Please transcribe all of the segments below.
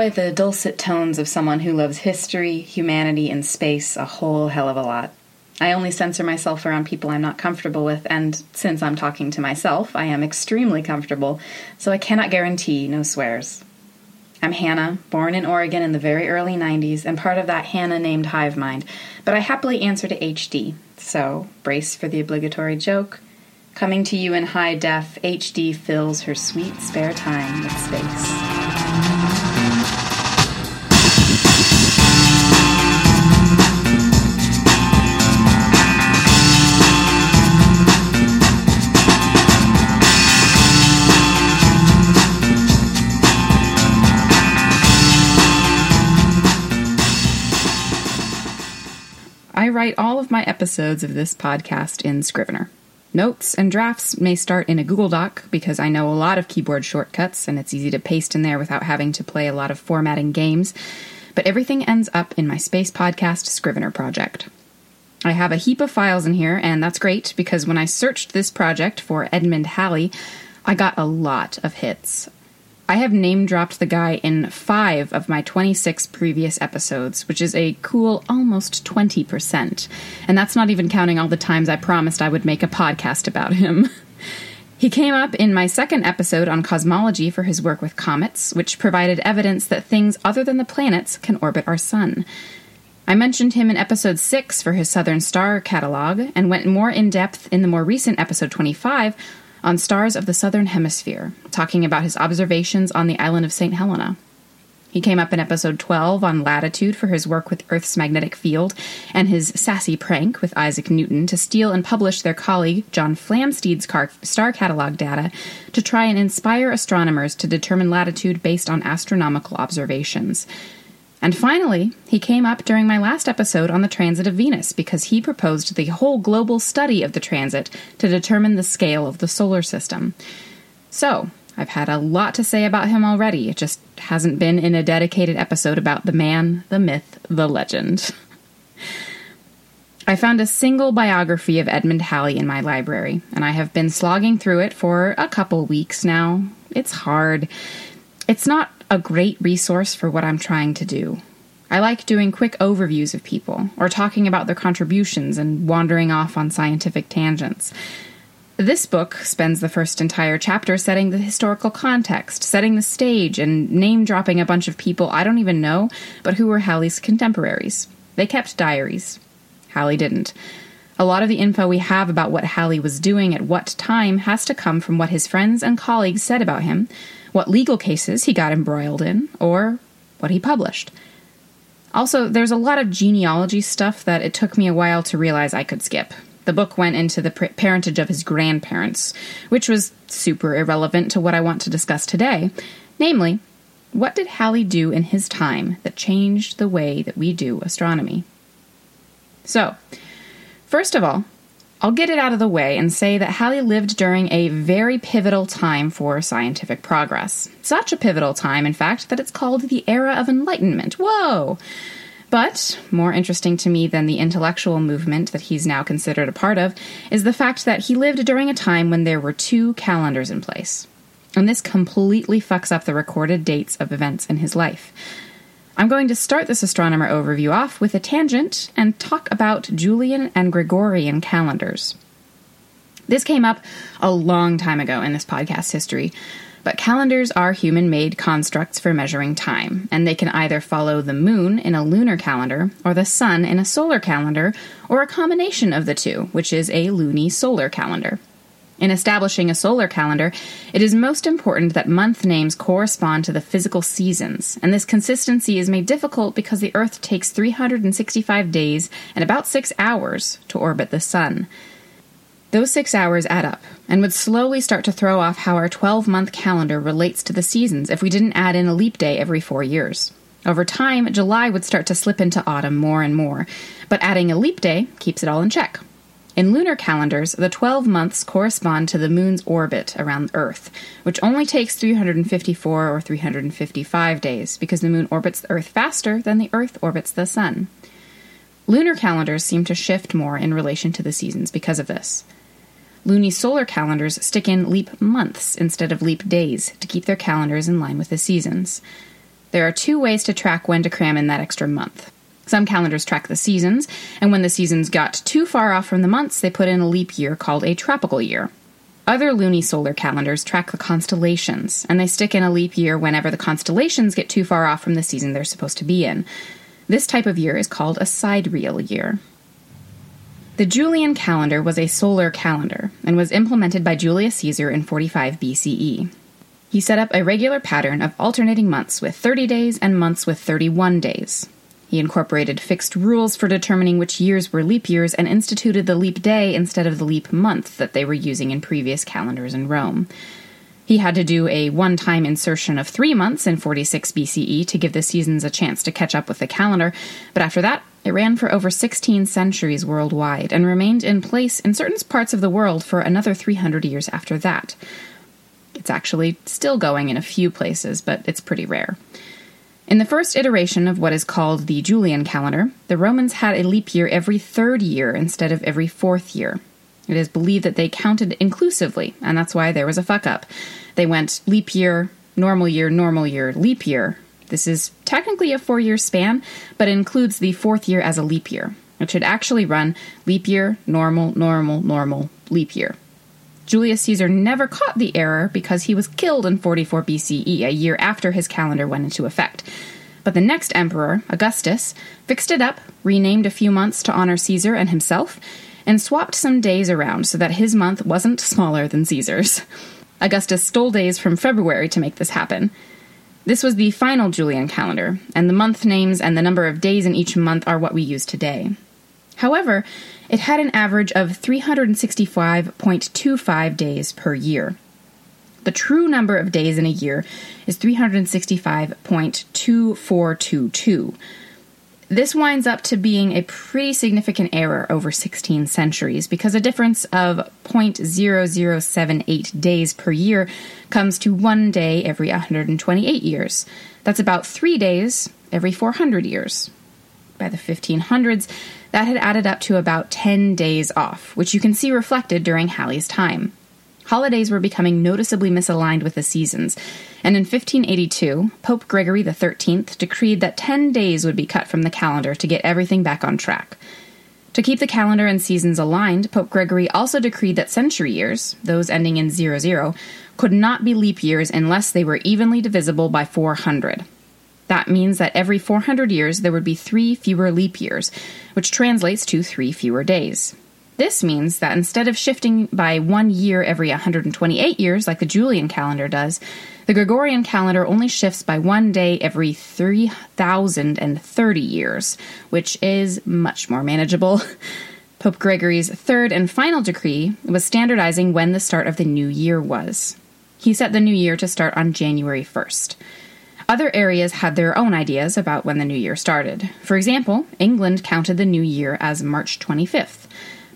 enjoy the dulcet tones of someone who loves history, humanity, and space a whole hell of a lot. I only censor myself around people I'm not comfortable with, and since I'm talking to myself, I am extremely comfortable, so I cannot guarantee no swears. I'm Hannah, born in Oregon in the very early 90s, and part of that Hannah named hive mind, but I happily answer to HD, so brace for the obligatory joke. Coming to you in high def, HD fills her sweet spare time with space. Write all of my episodes of this podcast in Scrivener. Notes and drafts may start in a Google Doc because I know a lot of keyboard shortcuts and it's easy to paste in there without having to play a lot of formatting games, but everything ends up in my Space Podcast Scrivener project. I have a heap of files in here, and that's great because when I searched this project for Edmund Halley, I got a lot of hits. I have name dropped the guy in five of my 26 previous episodes, which is a cool almost 20%. And that's not even counting all the times I promised I would make a podcast about him. He came up in my second episode on cosmology for his work with comets, which provided evidence that things other than the planets can orbit our sun. I mentioned him in episode 6 for his Southern Star catalog, and went more in depth in the more recent episode 25 on stars of the southern hemisphere, talking about his observations on the island of St. Helena. He came up in episode 12 on latitude for his work with Earth's magnetic field and his sassy prank with Isaac Newton to steal and publish their colleague John Flamsteed's star catalog data to try and inspire astronomers to determine latitude based on astronomical observations. And finally, he came up during my last episode on the transit of Venus because he proposed the whole global study of the transit to determine the scale of the solar system. So, I've had a lot to say about him already. It just hasn't been in a dedicated episode about the man, the myth, the legend. I found a single biography of Edmund Halley in my library, and I have been slogging through it for a couple weeks now. It's hard. It's not a great resource for what I'm trying to do. I like doing quick overviews of people, or talking about their contributions and wandering off on scientific tangents. This book spends the first entire chapter setting the historical context, setting the stage, and name dropping a bunch of people I don't even know, but who were Halley's contemporaries. They kept diaries. Halley didn't. A lot of the info we have about what Halley was doing at what time has to come from what his friends and colleagues said about him, what legal cases he got embroiled in, or what he published. Also, there's a lot of genealogy stuff that it took me a while to realize I could skip. The book went into the parentage of his grandparents, which was super irrelevant to what I want to discuss today. Namely, what did Halley do in his time that changed the way that we do astronomy? So, first of all, I'll get it out of the way and say that Halley lived during a very pivotal time for scientific progress. Such a pivotal time, in fact, that it's called the Era of Enlightenment. Whoa! But, more interesting to me than the intellectual movement that he's now considered a part of, is the fact that he lived during a time when there were two calendars in place. And this completely fucks up the recorded dates of events in his life. I'm going to start this astronomer overview off with a tangent and talk about Julian and Gregorian calendars. This came up a long time ago in this podcast history, but calendars are human made constructs for measuring time, and they can either follow the moon in a lunar calendar, or the sun in a solar calendar, or a combination of the two, which is a luni-solar calendar. In establishing a solar calendar, it is most important that month names correspond to the physical seasons, and this consistency is made difficult because the Earth takes 365 days and about six hours to orbit the Sun. Those six hours add up, and would slowly start to throw off how our 12 month calendar relates to the seasons if we didn't add in a leap day every four years. Over time, July would start to slip into autumn more and more, but adding a leap day keeps it all in check. In lunar calendars, the 12 months correspond to the moon's orbit around Earth, which only takes 354 or 355 days because the moon orbits the Earth faster than the Earth orbits the sun. Lunar calendars seem to shift more in relation to the seasons because of this. Lunisolar calendars stick in leap months instead of leap days to keep their calendars in line with the seasons. There are two ways to track when to cram in that extra month. Some calendars track the seasons, and when the seasons got too far off from the months, they put in a leap year called a tropical year. Other lunisolar calendars track the constellations, and they stick in a leap year whenever the constellations get too far off from the season they're supposed to be in. This type of year is called a sidereal year. The Julian calendar was a solar calendar and was implemented by Julius Caesar in 45 BCE. He set up a regular pattern of alternating months with 30 days and months with 31 days. He incorporated fixed rules for determining which years were leap years and instituted the leap day instead of the leap month that they were using in previous calendars in Rome. He had to do a one time insertion of three months in 46 BCE to give the seasons a chance to catch up with the calendar, but after that, it ran for over 16 centuries worldwide and remained in place in certain parts of the world for another 300 years after that. It's actually still going in a few places, but it's pretty rare. In the first iteration of what is called the Julian calendar, the Romans had a leap year every third year instead of every fourth year. It is believed that they counted inclusively, and that's why there was a fuck up. They went leap year, normal year, normal year, leap year. This is technically a four year span, but includes the fourth year as a leap year. It should actually run leap year, normal, normal, normal, leap year. Julius Caesar never caught the error because he was killed in 44 BCE, a year after his calendar went into effect. But the next emperor, Augustus, fixed it up, renamed a few months to honor Caesar and himself, and swapped some days around so that his month wasn't smaller than Caesar's. Augustus stole days from February to make this happen. This was the final Julian calendar, and the month names and the number of days in each month are what we use today. However, it had an average of 365.25 days per year. The true number of days in a year is 365.2422. This winds up to being a pretty significant error over 16 centuries because a difference of 0.0078 days per year comes to one day every 128 years. That's about three days every 400 years. By the 1500s, that had added up to about 10 days off, which you can see reflected during Halley's time. Holidays were becoming noticeably misaligned with the seasons, and in 1582, Pope Gregory XIII decreed that 10 days would be cut from the calendar to get everything back on track. To keep the calendar and seasons aligned, Pope Gregory also decreed that century years, those ending in 00, could not be leap years unless they were evenly divisible by 400. That means that every 400 years there would be three fewer leap years, which translates to three fewer days. This means that instead of shifting by one year every 128 years, like the Julian calendar does, the Gregorian calendar only shifts by one day every 3,030 years, which is much more manageable. Pope Gregory's third and final decree was standardizing when the start of the new year was. He set the new year to start on January 1st. Other areas had their own ideas about when the new year started. For example, England counted the new year as March 25th,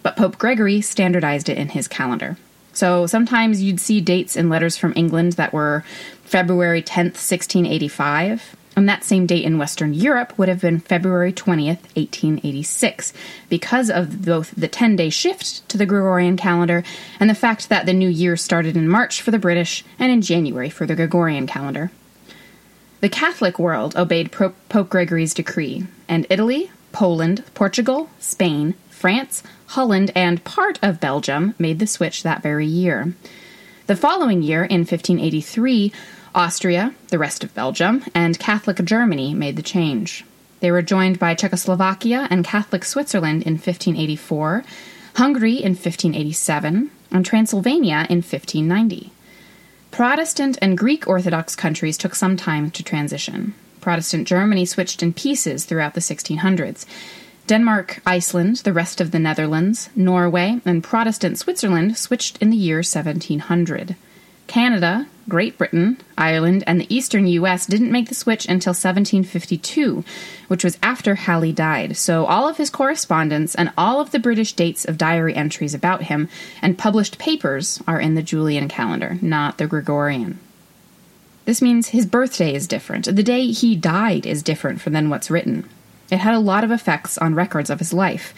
but Pope Gregory standardized it in his calendar. So sometimes you'd see dates in letters from England that were February 10th, 1685, and that same date in Western Europe would have been February 20th, 1886, because of both the 10 day shift to the Gregorian calendar and the fact that the new year started in March for the British and in January for the Gregorian calendar. The Catholic world obeyed Pope Gregory's decree, and Italy, Poland, Portugal, Spain, France, Holland, and part of Belgium made the switch that very year. The following year, in 1583, Austria, the rest of Belgium, and Catholic Germany made the change. They were joined by Czechoslovakia and Catholic Switzerland in 1584, Hungary in 1587, and Transylvania in 1590. Protestant and Greek Orthodox countries took some time to transition. Protestant Germany switched in pieces throughout the 1600s. Denmark, Iceland, the rest of the Netherlands, Norway, and Protestant Switzerland switched in the year 1700. Canada, Great Britain, Ireland, and the eastern US didn't make the switch until 1752, which was after Halley died, so all of his correspondence and all of the British dates of diary entries about him and published papers are in the Julian calendar, not the Gregorian. This means his birthday is different. The day he died is different from than what's written. It had a lot of effects on records of his life.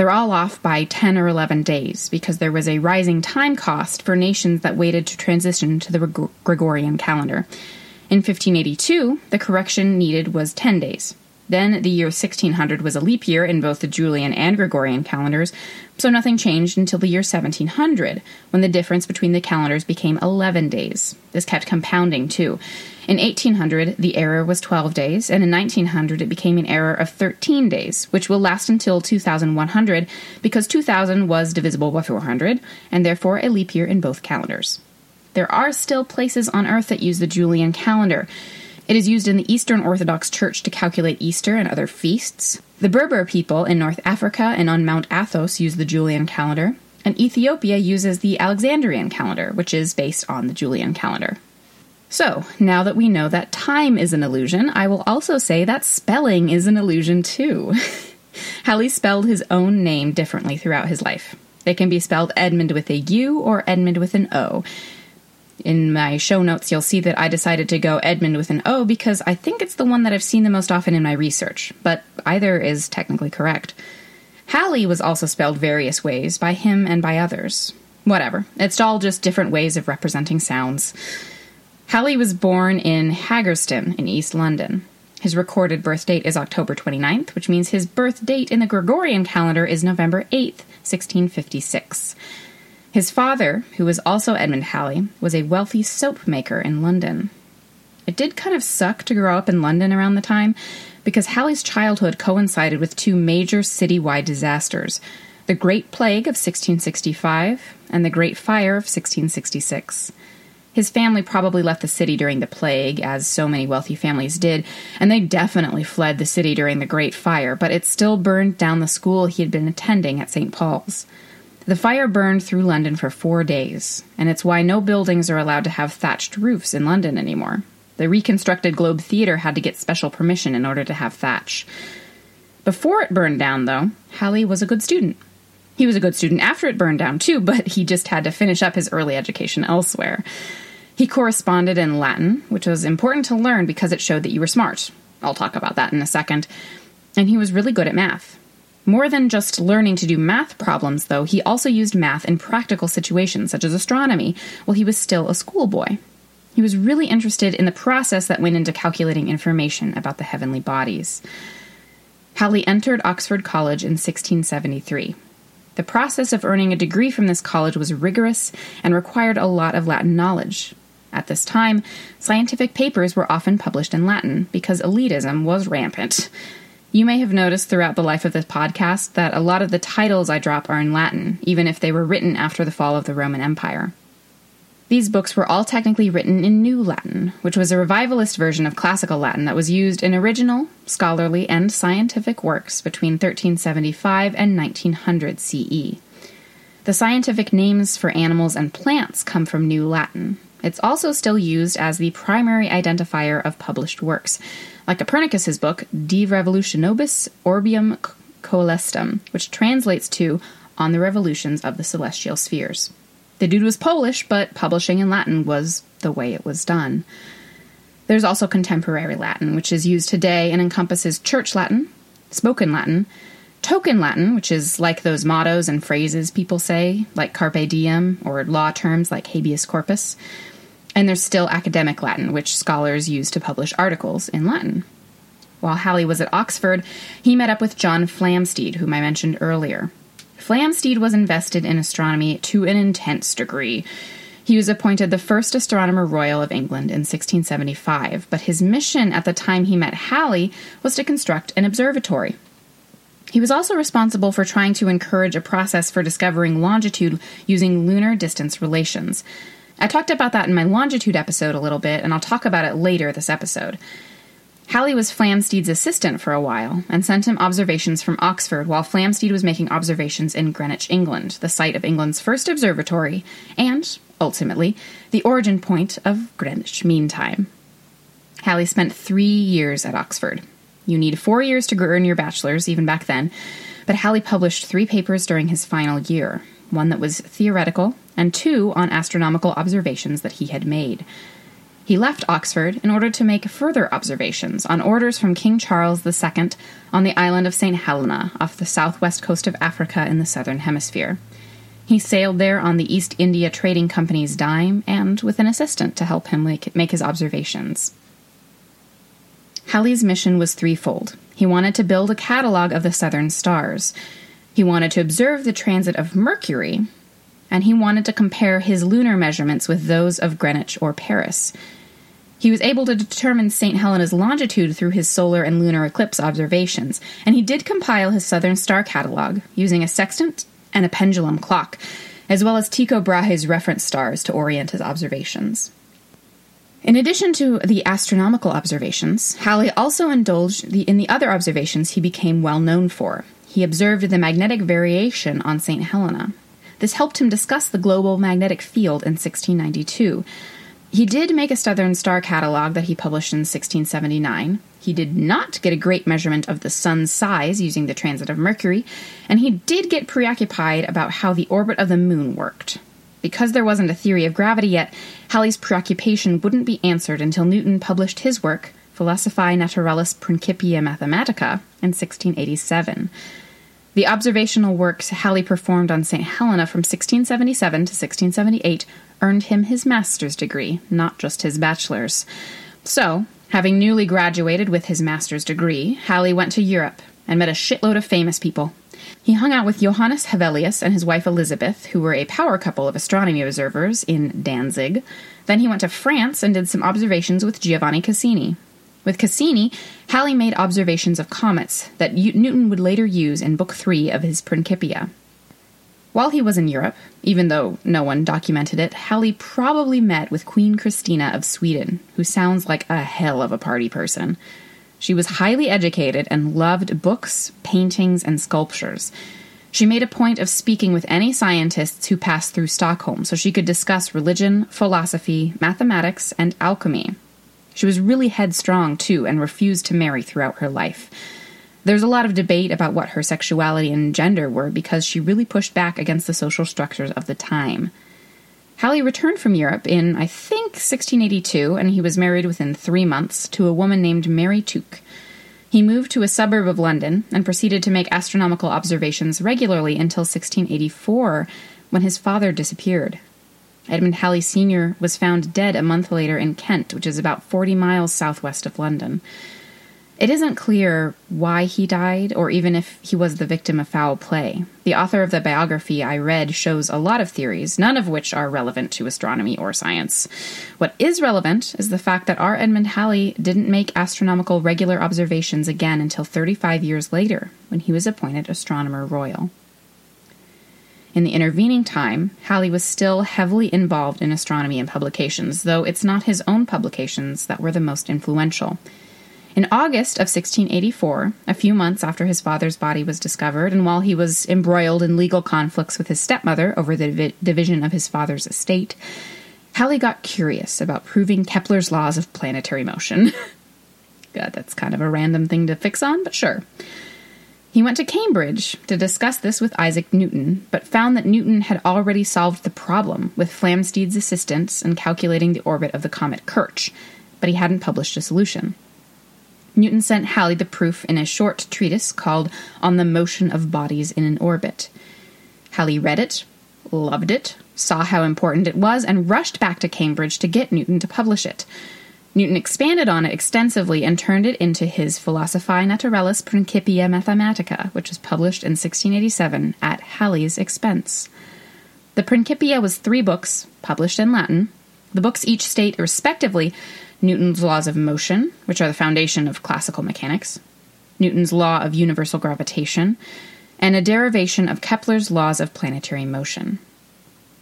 They're all off by 10 or 11 days because there was a rising time cost for nations that waited to transition to the Gregorian calendar. In 1582, the correction needed was 10 days. Then the year 1600 was a leap year in both the Julian and Gregorian calendars, so nothing changed until the year 1700, when the difference between the calendars became 11 days. This kept compounding, too. In 1800, the error was 12 days, and in 1900, it became an error of 13 days, which will last until 2100 because 2000 was divisible by 400, and therefore a leap year in both calendars. There are still places on Earth that use the Julian calendar. It is used in the Eastern Orthodox Church to calculate Easter and other feasts. The Berber people in North Africa and on Mount Athos use the Julian calendar, and Ethiopia uses the Alexandrian calendar, which is based on the Julian calendar. So, now that we know that time is an illusion, I will also say that spelling is an illusion too. Halley spelled his own name differently throughout his life. It can be spelled Edmund with a U or Edmund with an O, in my show notes, you'll see that I decided to go Edmund with an O because I think it's the one that I've seen the most often in my research, but either is technically correct. Halley was also spelled various ways by him and by others. Whatever, it's all just different ways of representing sounds. Halley was born in Haggerston in East London. His recorded birth date is October 29th, which means his birth date in the Gregorian calendar is November 8th, 1656. His father, who was also Edmund Halley, was a wealthy soap maker in London. It did kind of suck to grow up in London around the time because Halley's childhood coincided with two major citywide disasters the Great Plague of 1665 and the Great Fire of 1666. His family probably left the city during the plague, as so many wealthy families did, and they definitely fled the city during the Great Fire, but it still burned down the school he had been attending at St. Paul's. The fire burned through London for four days, and it's why no buildings are allowed to have thatched roofs in London anymore. The reconstructed Globe Theatre had to get special permission in order to have thatch. Before it burned down, though, Halley was a good student. He was a good student after it burned down, too, but he just had to finish up his early education elsewhere. He corresponded in Latin, which was important to learn because it showed that you were smart. I'll talk about that in a second. And he was really good at math. More than just learning to do math problems, though, he also used math in practical situations, such as astronomy, while he was still a schoolboy. He was really interested in the process that went into calculating information about the heavenly bodies. Halley entered Oxford College in 1673. The process of earning a degree from this college was rigorous and required a lot of Latin knowledge. At this time, scientific papers were often published in Latin because elitism was rampant. You may have noticed throughout the life of this podcast that a lot of the titles I drop are in Latin, even if they were written after the fall of the Roman Empire. These books were all technically written in New Latin, which was a revivalist version of classical Latin that was used in original, scholarly, and scientific works between 1375 and 1900 CE. The scientific names for animals and plants come from New Latin. It's also still used as the primary identifier of published works, like Copernicus's book De Revolutionibus Orbium Coelestium, which translates to On the Revolutions of the Celestial Spheres. The dude was Polish, but publishing in Latin was the way it was done. There's also contemporary Latin, which is used today and encompasses church Latin, spoken Latin, token Latin, which is like those mottos and phrases people say, like carpe diem, or law terms like habeas corpus, and there's still academic Latin, which scholars use to publish articles in Latin. While Halley was at Oxford, he met up with John Flamsteed, whom I mentioned earlier. Flamsteed was invested in astronomy to an intense degree. He was appointed the first Astronomer Royal of England in 1675, but his mission at the time he met Halley was to construct an observatory. He was also responsible for trying to encourage a process for discovering longitude using lunar distance relations. I talked about that in my longitude episode a little bit, and I'll talk about it later this episode. Halley was Flamsteed's assistant for a while and sent him observations from Oxford while Flamsteed was making observations in Greenwich, England, the site of England's first observatory and, ultimately, the origin point of Greenwich Mean Time. Halley spent three years at Oxford. You need four years to earn your bachelor's, even back then, but Halley published three papers during his final year one that was theoretical, and two on astronomical observations that he had made. He left Oxford in order to make further observations on orders from King Charles II on the island of St. Helena off the southwest coast of Africa in the southern hemisphere. He sailed there on the East India Trading Company's dime and with an assistant to help him make, make his observations. Halley's mission was threefold. He wanted to build a catalog of the southern stars. He wanted to observe the transit of Mercury, and he wanted to compare his lunar measurements with those of Greenwich or Paris. He was able to determine St. Helena's longitude through his solar and lunar eclipse observations, and he did compile his southern star catalog using a sextant and a pendulum clock, as well as Tycho Brahe's reference stars to orient his observations. In addition to the astronomical observations, Halley also indulged in the other observations he became well known for. He observed the magnetic variation on St. Helena. This helped him discuss the global magnetic field in 1692. He did make a Southern Star catalog that he published in 1679. He did not get a great measurement of the sun's size using the transit of Mercury, and he did get preoccupied about how the orbit of the moon worked. Because there wasn't a theory of gravity yet, Halley's preoccupation wouldn't be answered until Newton published his work, Philosophiae Naturalis Principia Mathematica, in 1687. The observational works Halley performed on St. Helena from 1677 to 1678 earned him his master's degree, not just his bachelor's. So, having newly graduated with his master's degree, Halley went to Europe and met a shitload of famous people. He hung out with Johannes Hevelius and his wife Elizabeth, who were a power couple of astronomy observers in Danzig. Then he went to France and did some observations with Giovanni Cassini, with Cassini, Halley made observations of comets that Newton would later use in Book 3 of his Principia. While he was in Europe, even though no one documented it, Halley probably met with Queen Christina of Sweden, who sounds like a hell of a party person. She was highly educated and loved books, paintings, and sculptures. She made a point of speaking with any scientists who passed through Stockholm so she could discuss religion, philosophy, mathematics, and alchemy, she was really headstrong, too, and refused to marry throughout her life. There's a lot of debate about what her sexuality and gender were because she really pushed back against the social structures of the time. Halley returned from Europe in, I think, 1682, and he was married within three months to a woman named Mary Tuke. He moved to a suburb of London and proceeded to make astronomical observations regularly until 1684, when his father disappeared. Edmund Halley Sr. was found dead a month later in Kent, which is about 40 miles southwest of London. It isn't clear why he died, or even if he was the victim of foul play. The author of the biography I read shows a lot of theories, none of which are relevant to astronomy or science. What is relevant is the fact that our Edmund Halley didn't make astronomical regular observations again until 35 years later, when he was appointed Astronomer Royal. In the intervening time, Halley was still heavily involved in astronomy and publications, though it's not his own publications that were the most influential. In August of 1684, a few months after his father's body was discovered, and while he was embroiled in legal conflicts with his stepmother over the divi- division of his father's estate, Halley got curious about proving Kepler's laws of planetary motion. God, that's kind of a random thing to fix on, but sure. He went to Cambridge to discuss this with Isaac Newton, but found that Newton had already solved the problem with Flamsteed's assistance in calculating the orbit of the comet Kirch, but he hadn't published a solution. Newton sent Halley the proof in a short treatise called On the Motion of Bodies in an Orbit. Halley read it, loved it, saw how important it was, and rushed back to Cambridge to get Newton to publish it. Newton expanded on it extensively and turned it into his Philosophiae Naturalis Principia Mathematica, which was published in 1687 at Halley's expense. The Principia was three books, published in Latin. The books each state, respectively, Newton's laws of motion, which are the foundation of classical mechanics, Newton's law of universal gravitation, and a derivation of Kepler's laws of planetary motion.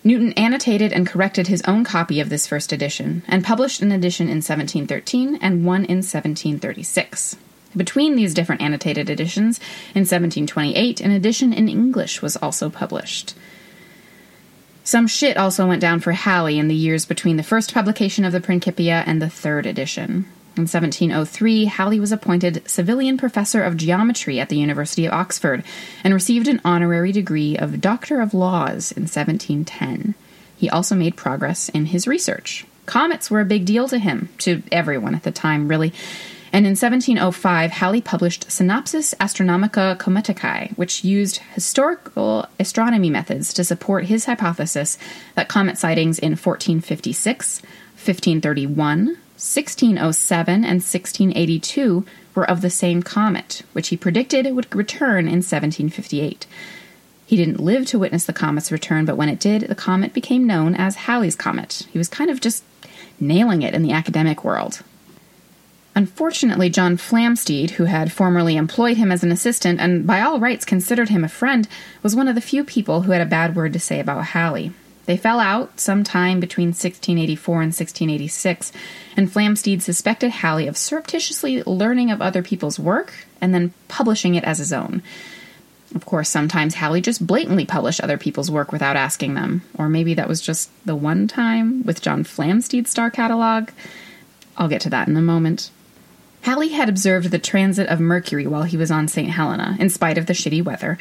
Newton annotated and corrected his own copy of this first edition, and published an edition in 1713 and one in 1736. Between these different annotated editions, in 1728, an edition in English was also published. Some shit also went down for Halley in the years between the first publication of the Principia and the third edition. In 1703, Halley was appointed civilian Professor of Geometry at the University of Oxford and received an honorary degree of Doctor of Laws in 1710. He also made progress in his research. Comets were a big deal to him, to everyone at the time, really. And in 1705, Halley published Synopsis Astronomiae Cometicae, which used historical astronomy methods to support his hypothesis that comet sightings in 1456, 1531, 1607 and 1682 were of the same comet, which he predicted would return in 1758. He didn't live to witness the comet's return, but when it did, the comet became known as Halley's Comet. He was kind of just nailing it in the academic world. Unfortunately, John Flamsteed, who had formerly employed him as an assistant and by all rights considered him a friend, was one of the few people who had a bad word to say about Halley. They fell out sometime between 1684 and 1686, and Flamsteed suspected Halley of surreptitiously learning of other people's work and then publishing it as his own. Of course, sometimes Halley just blatantly published other people's work without asking them, or maybe that was just the one time with John Flamsteed's star catalog. I'll get to that in a moment. Halley had observed the transit of Mercury while he was on St. Helena, in spite of the shitty weather,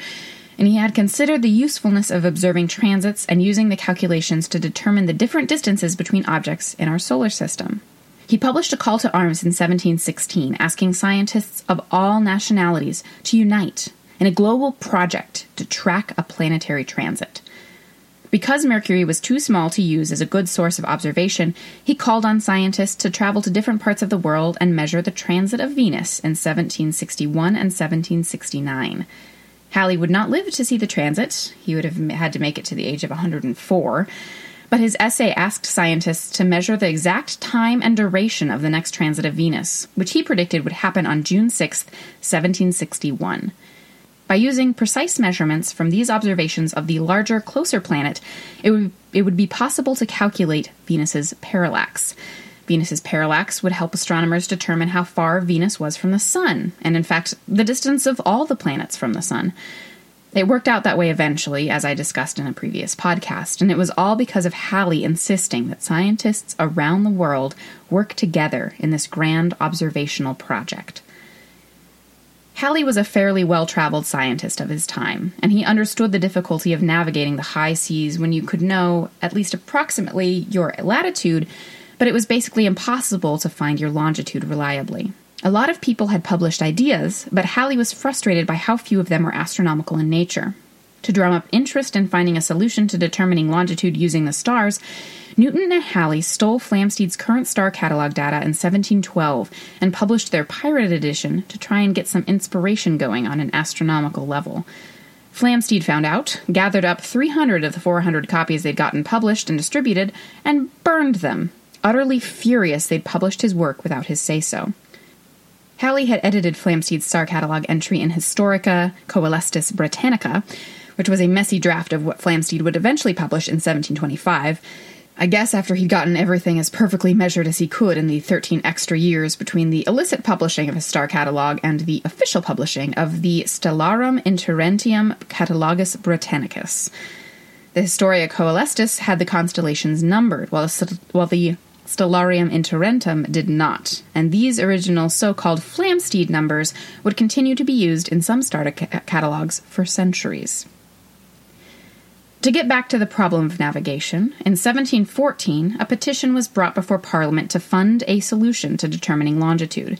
and he had considered the usefulness of observing transits and using the calculations to determine the different distances between objects in our solar system. He published a call to arms in 1716 asking scientists of all nationalities to unite in a global project to track a planetary transit. Because Mercury was too small to use as a good source of observation, he called on scientists to travel to different parts of the world and measure the transit of Venus in 1761 and 1769. Halley would not live to see the transit. He would have had to make it to the age of 104. But his essay asked scientists to measure the exact time and duration of the next transit of Venus, which he predicted would happen on June 6, 1761. By using precise measurements from these observations of the larger, closer planet, it would, it would be possible to calculate Venus's parallax. Venus's parallax would help astronomers determine how far Venus was from the Sun, and in fact, the distance of all the planets from the Sun. It worked out that way eventually, as I discussed in a previous podcast, and it was all because of Halley insisting that scientists around the world work together in this grand observational project. Halley was a fairly well traveled scientist of his time, and he understood the difficulty of navigating the high seas when you could know, at least approximately, your latitude but it was basically impossible to find your longitude reliably. A lot of people had published ideas, but Halley was frustrated by how few of them were astronomical in nature. To drum up interest in finding a solution to determining longitude using the stars, Newton and Halley stole Flamsteed's current star catalog data in 1712 and published their pirate edition to try and get some inspiration going on an astronomical level. Flamsteed found out, gathered up 300 of the 400 copies they'd gotten published and distributed, and burned them utterly furious they'd published his work without his say so. Halley had edited Flamsteed's star catalog entry in Historia Coelestis Britannica, which was a messy draft of what Flamsteed would eventually publish in 1725. I guess after he'd gotten everything as perfectly measured as he could in the 13 extra years between the illicit publishing of his star catalog and the official publishing of the Stellarum Inerrantium Catalogus Britannicus. The Historia Coelestis had the constellations numbered, while the, while the Stellarium did not, and these original so called Flamsteed numbers would continue to be used in some starter ca- catalogs for centuries. To get back to the problem of navigation, in 1714 a petition was brought before Parliament to fund a solution to determining longitude.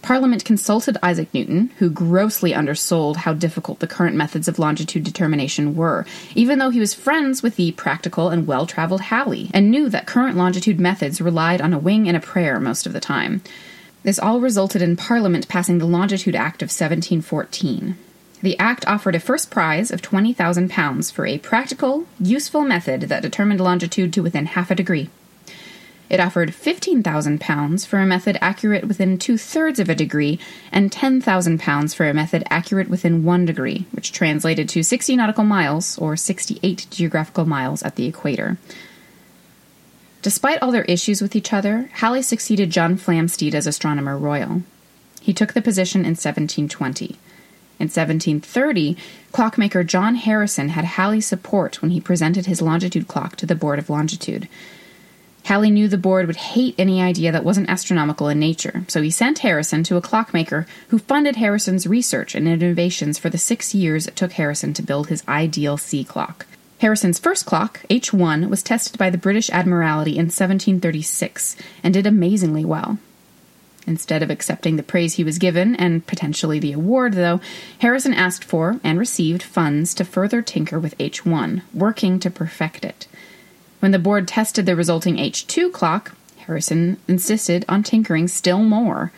Parliament consulted Isaac Newton, who grossly undersold how difficult the current methods of longitude determination were, even though he was friends with the practical and well traveled Halley, and knew that current longitude methods relied on a wing and a prayer most of the time. This all resulted in Parliament passing the Longitude Act of 1714. The Act offered a first prize of £20,000 for a practical, useful method that determined longitude to within half a degree. It offered £15,000 for a method accurate within two thirds of a degree, and £10,000 for a method accurate within one degree, which translated to 60 nautical miles, or 68 geographical miles, at the equator. Despite all their issues with each other, Halley succeeded John Flamsteed as Astronomer Royal. He took the position in 1720. In 1730, clockmaker John Harrison had Halley's support when he presented his longitude clock to the Board of Longitude. Halley knew the board would hate any idea that wasn't astronomical in nature, so he sent Harrison to a clockmaker who funded Harrison's research and innovations for the six years it took Harrison to build his ideal sea clock. Harrison's first clock, H1, was tested by the British Admiralty in 1736 and did amazingly well. Instead of accepting the praise he was given, and potentially the award, though, Harrison asked for and received funds to further tinker with H1, working to perfect it. When the board tested the resulting H2 clock, Harrison insisted on tinkering still more,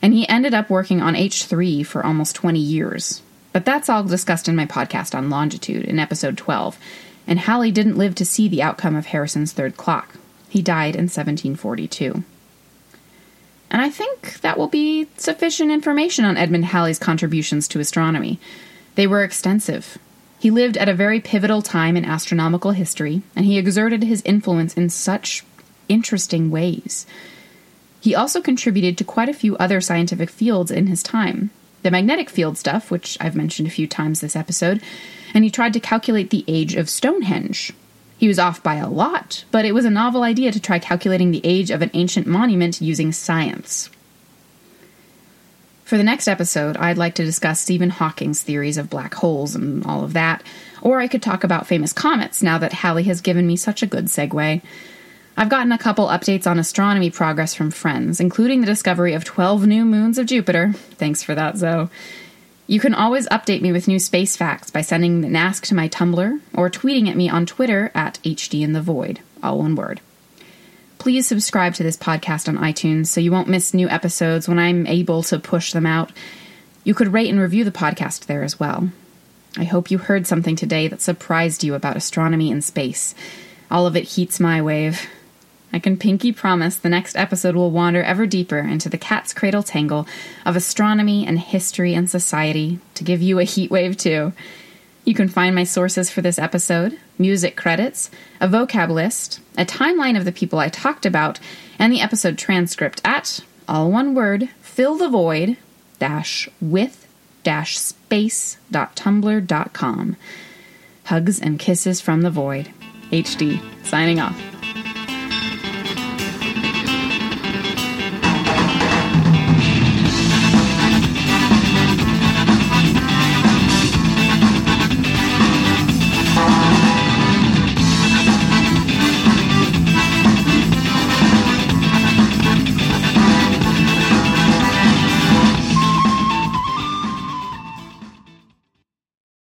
and he ended up working on H3 for almost 20 years. But that's all discussed in my podcast on longitude in episode 12, and Halley didn't live to see the outcome of Harrison's third clock. He died in 1742. And I think that will be sufficient information on Edmund Halley's contributions to astronomy. They were extensive. He lived at a very pivotal time in astronomical history, and he exerted his influence in such interesting ways. He also contributed to quite a few other scientific fields in his time. The magnetic field stuff, which I've mentioned a few times this episode, and he tried to calculate the age of Stonehenge. He was off by a lot, but it was a novel idea to try calculating the age of an ancient monument using science. For the next episode, I'd like to discuss Stephen Hawking's theories of black holes and all of that, or I could talk about famous comets now that Halley has given me such a good segue. I've gotten a couple updates on astronomy progress from friends, including the discovery of 12 new moons of Jupiter. Thanks for that, Zoe. You can always update me with new space facts by sending an ask to my Tumblr or tweeting at me on Twitter at HD in the Void, all one word. Please subscribe to this podcast on iTunes so you won't miss new episodes when I'm able to push them out. You could rate and review the podcast there as well. I hope you heard something today that surprised you about astronomy and space. All of it heats my wave. I can pinky promise the next episode will wander ever deeper into the cat's cradle tangle of astronomy and history and society to give you a heat wave too. You can find my sources for this episode, music credits, a vocab list, a timeline of the people I talked about, and the episode transcript at all one word fill the void dash with dash space dot tumblr dot com. Hugs and kisses from the void. HD signing off.